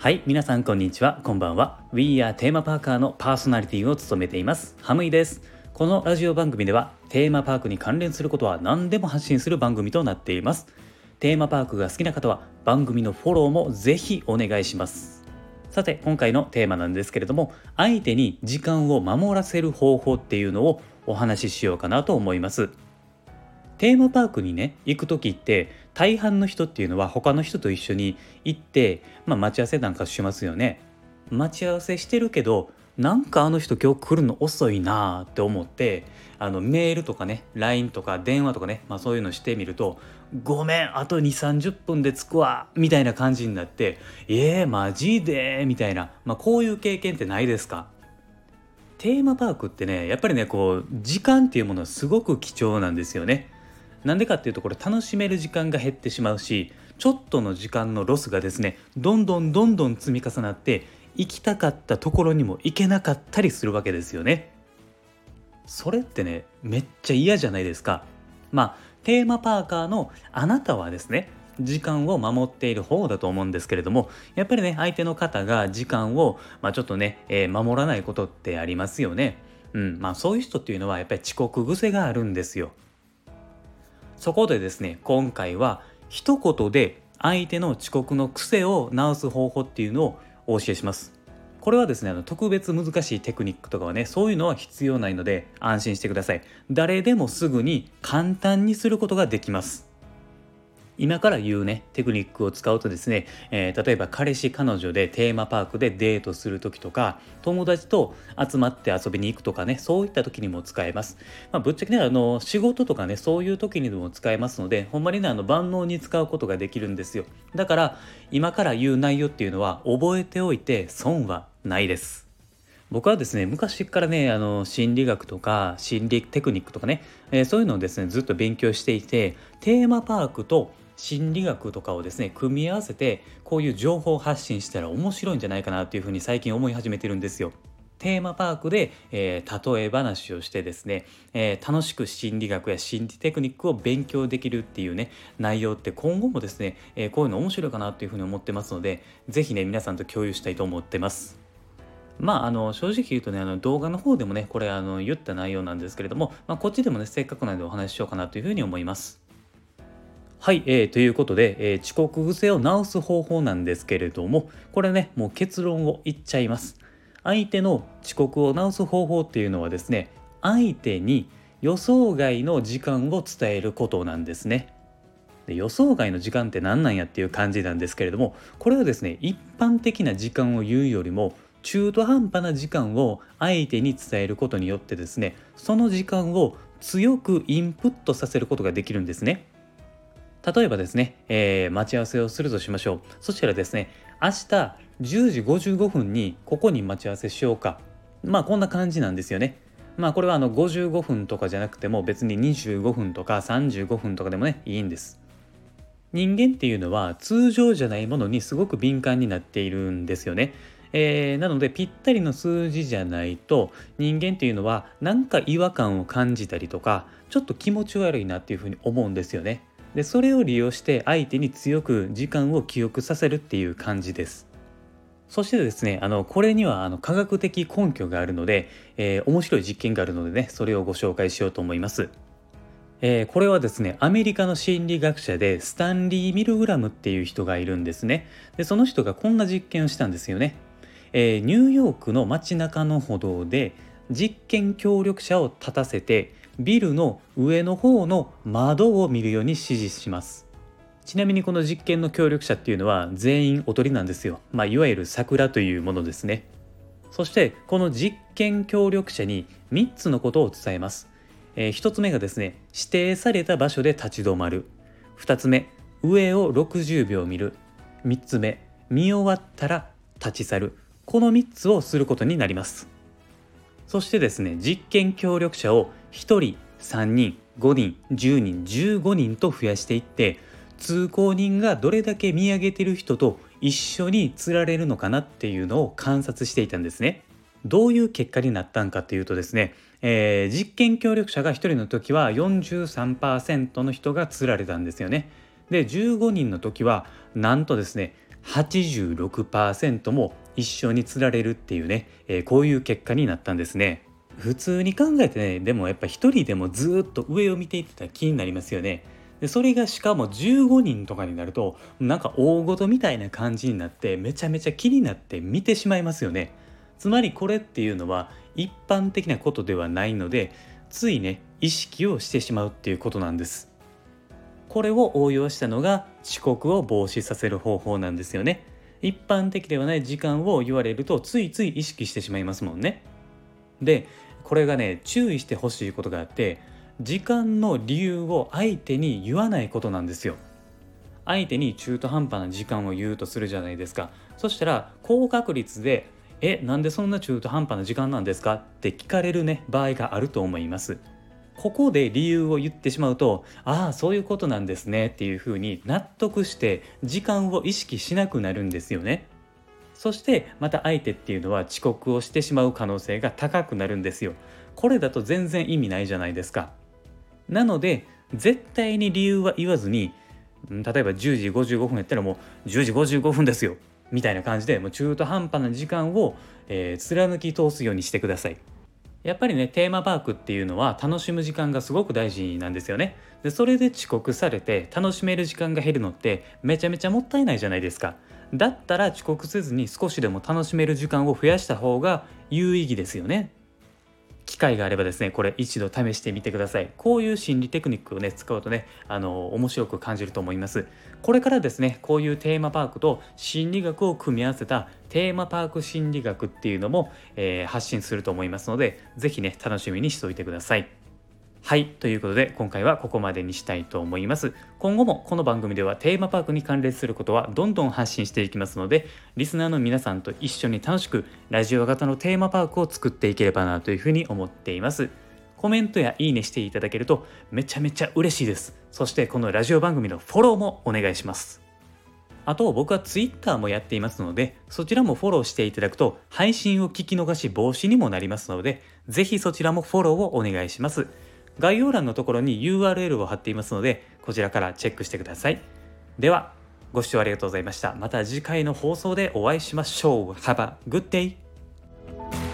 はい皆さんこんにちは。こんばんは。We are テーマパーカーのパーソナリティを務めています。ハムイです。このラジオ番組ではテーマパークに関連することは何でも発信する番組となっています。テーマパークが好きな方は番組のフォローもぜひお願いします。さて今回のテーマなんですけれども相手に時間を守らせる方法っていうのをお話ししようかなと思います。テーマパークにね行く時って大半の人っていうのは他の人と一緒に行って、まあ、待ち合わせなんかしますよね。待ち合わせしてるけどなんかあの人今日来るの遅いなって思ってあのメールとかね LINE とか電話とかね、まあ、そういうのしてみると「ごめんあと2 3 0分で着くわ」みたいな感じになって「えー、マジで?」みたいな、まあ、こういう経験ってないですか？テーマパークってねやっぱりねこう時間っていうものはすごく貴重なんですよね。なんでかっていうとこれ楽しめる時間が減ってしまうしちょっとの時間のロスがですねどんどんどんどん積み重なって行きたかったところにも行けなかったりするわけですよね。それってねめっちゃ嫌じゃないですか。まあテーマパーカーのあなたはですね時間を守っている方だと思うんですけれどもやっぱりね相手の方が時間を、まあ、ちょっとね、えー、守らないことってありますよね。うんまあ、そういう人っていうのはやっぱり遅刻癖があるんですよ。そこでですね今回は一言で相手の遅刻の癖を直す方法っていうのをお教えします。これはですねあの特別難しいテクニックとかはねそういうのは必要ないので安心してください。誰でもすぐに簡単にすることができます。今から言うねテクニックを使うとですね、えー、例えば彼氏彼女でテーマパークでデートする時とか友達と集まって遊びに行くとかねそういった時にも使えます、まあ、ぶっちゃけねあの仕事とかねそういう時にも使えますのでほんまにねあの万能に使うことができるんですよ。だから今から言う内容っていうのは覚えておいて損はないです。僕はですね昔からねあの心理学とか心理テクニックとかね、えー、そういうのをですねずっと勉強していてテーマパークと心理学とかをですね組み合わせてこういう情報発信したら面白いんじゃないかなっていうふうに最近思い始めてるんですよ。テーマパークで、えー、例え話をしてですね、えー、楽しく心理学や心理テクニックを勉強できるっていうね内容って今後もですね、えー、こういうの面白いかなというふうに思ってますので是非ね皆さんと共有したいと思ってます。まあ、あの正直言うとねあの動画の方でもねこれあの言った内容なんですけれども、まあ、こっちでもねせっかくなのでお話ししようかなというふうに思います。はい、えー、ということで、えー、遅刻癖を直す方法なんですけれどもこれねもう結論を言っちゃいます相手の遅刻を直す方法っていうのはですね相手に予想外の時間を伝えることなんですねで予想外の時間って何なんやっていう感じなんですけれどもこれはですね一般的な時間を言うよりも中途半端な時間を相手に伝えることによってですねその時間を強くインプットさせることができるんですね。例えばですね、えー、待ち合わせをするとしましょう。そしたらですね、明日10時55分にここに待ち合わせしようか。まあこんな感じなんですよね。まあこれはあの55分とかじゃなくても別に25分とか35分とかでもね、いいんです。人間っていうのは通常じゃないものにすごく敏感になっているんですよね。えー、なのでぴったりの数字じゃないと人間っていうのはなんか違和感を感じたりとかちょっと気持ち悪いなっていうふうに思うんですよね。でそれを利用して相手に強く時間を記憶させるっていう感じです。そしてですね、あのこれにはあの科学的根拠があるので、えー、面白い実験があるのでね、それをご紹介しようと思います。えー、これはですね、アメリカの心理学者でスタンリー・ミルグラムっていう人がいるんですね。で、その人がこんな実験をしたんですよね。えー、ニューヨークの街中の歩道で実験協力者を立たせてビルの上の方の窓を見るように指示します。ちなみにこの実験の協力者っていうのは全員おとりなんですよ、まあ、いわゆる桜というものですね。そしてこの実験協力者に3つのことを伝えます、えー、1つ目がですね指定された場所で立ち止まる。2つ目上を60秒見る。3つ目見終わったら立ち去る。この3つをすることになります。そしてですね実験協力者を1人3人5人10人15人と増やしていって通行人がどれだけ見上げてる人と一緒に釣られるのかなっていうのを観察していたんですね。どういう結果になったんかというとですね、えー、実験協力者が1人の時は43%の人が釣られたんですよね。で15人の時はなんとですね86%も一緒に釣られるっていうね、えー、こういう結果になったんですね。普通に考えてねでもやっぱ一人でもずっと上を見ていってたら気になりますよね。でそれがしかも15人とかになるとなんか大ごとみたいな感じになってめちゃめちゃ気になって見てしまいますよね。つまりこれっていうのは一般的なことではないのでついね意識をしてしまうっていうことなんです。これを応用したのが遅刻を防止させる方法なんですよね。一般的ではない時間を言われるとついつい意識してしまいますもんね。でこれがね注意してほしいことがあって時間の理由を相手に言わないことなんですよ。相手に中途半端な時間を言うとするじゃないですか。そしたら高確率で「えなんでそんな中途半端な時間なんですか?」って聞かれるね場合があると思います。ここで理由を言ってしまうとああそういうことなんですねっていうふうに納得して時間を意識しなくなるんですよね。そしてまた相手っていうのは遅刻をしてしまう可能性が高くなるんですよ。これだと全然意味ないじゃないですか。なので絶対に理由は言わずに例えば10時55分やったらもう10時55分ですよみたいな感じでもう中途半端な時間を、えー、貫き通すようにしてください。やっぱりねテーマパークっていうのは楽しむ時間がすごく大事なんですよね。でそれで遅刻されて楽しめる時間が減るのってめちゃめちゃもったいないじゃないですか。だったら遅刻せずに少しでも楽しめる時間を増やした方が有意義ですよね。機会があればですねこれ一度試してみてください。こういう心理テクニックをね使うとねあの面白く感じると思います。これからですねこういうテーマパークと心理学を組み合わせたテーマパーク心理学っていうのも、えー、発信すると思いますので是非ね楽しみにしておいてください。はい。ということで、今回はここまでにしたいと思います。今後もこの番組ではテーマパークに関連することはどんどん発信していきますので、リスナーの皆さんと一緒に楽しくラジオ型のテーマパークを作っていければなというふうに思っています。コメントやいいねしていただけるとめちゃめちゃ嬉しいです。そしてこのラジオ番組のフォローもお願いします。あと僕は Twitter もやっていますので、そちらもフォローしていただくと配信を聞き逃し防止にもなりますので、ぜひそちらもフォローをお願いします。概要欄のところに URL を貼っていますので、こちらからチェックしてください。では、ご視聴ありがとうございました。また次回の放送でお会いしましょう。Have a good day!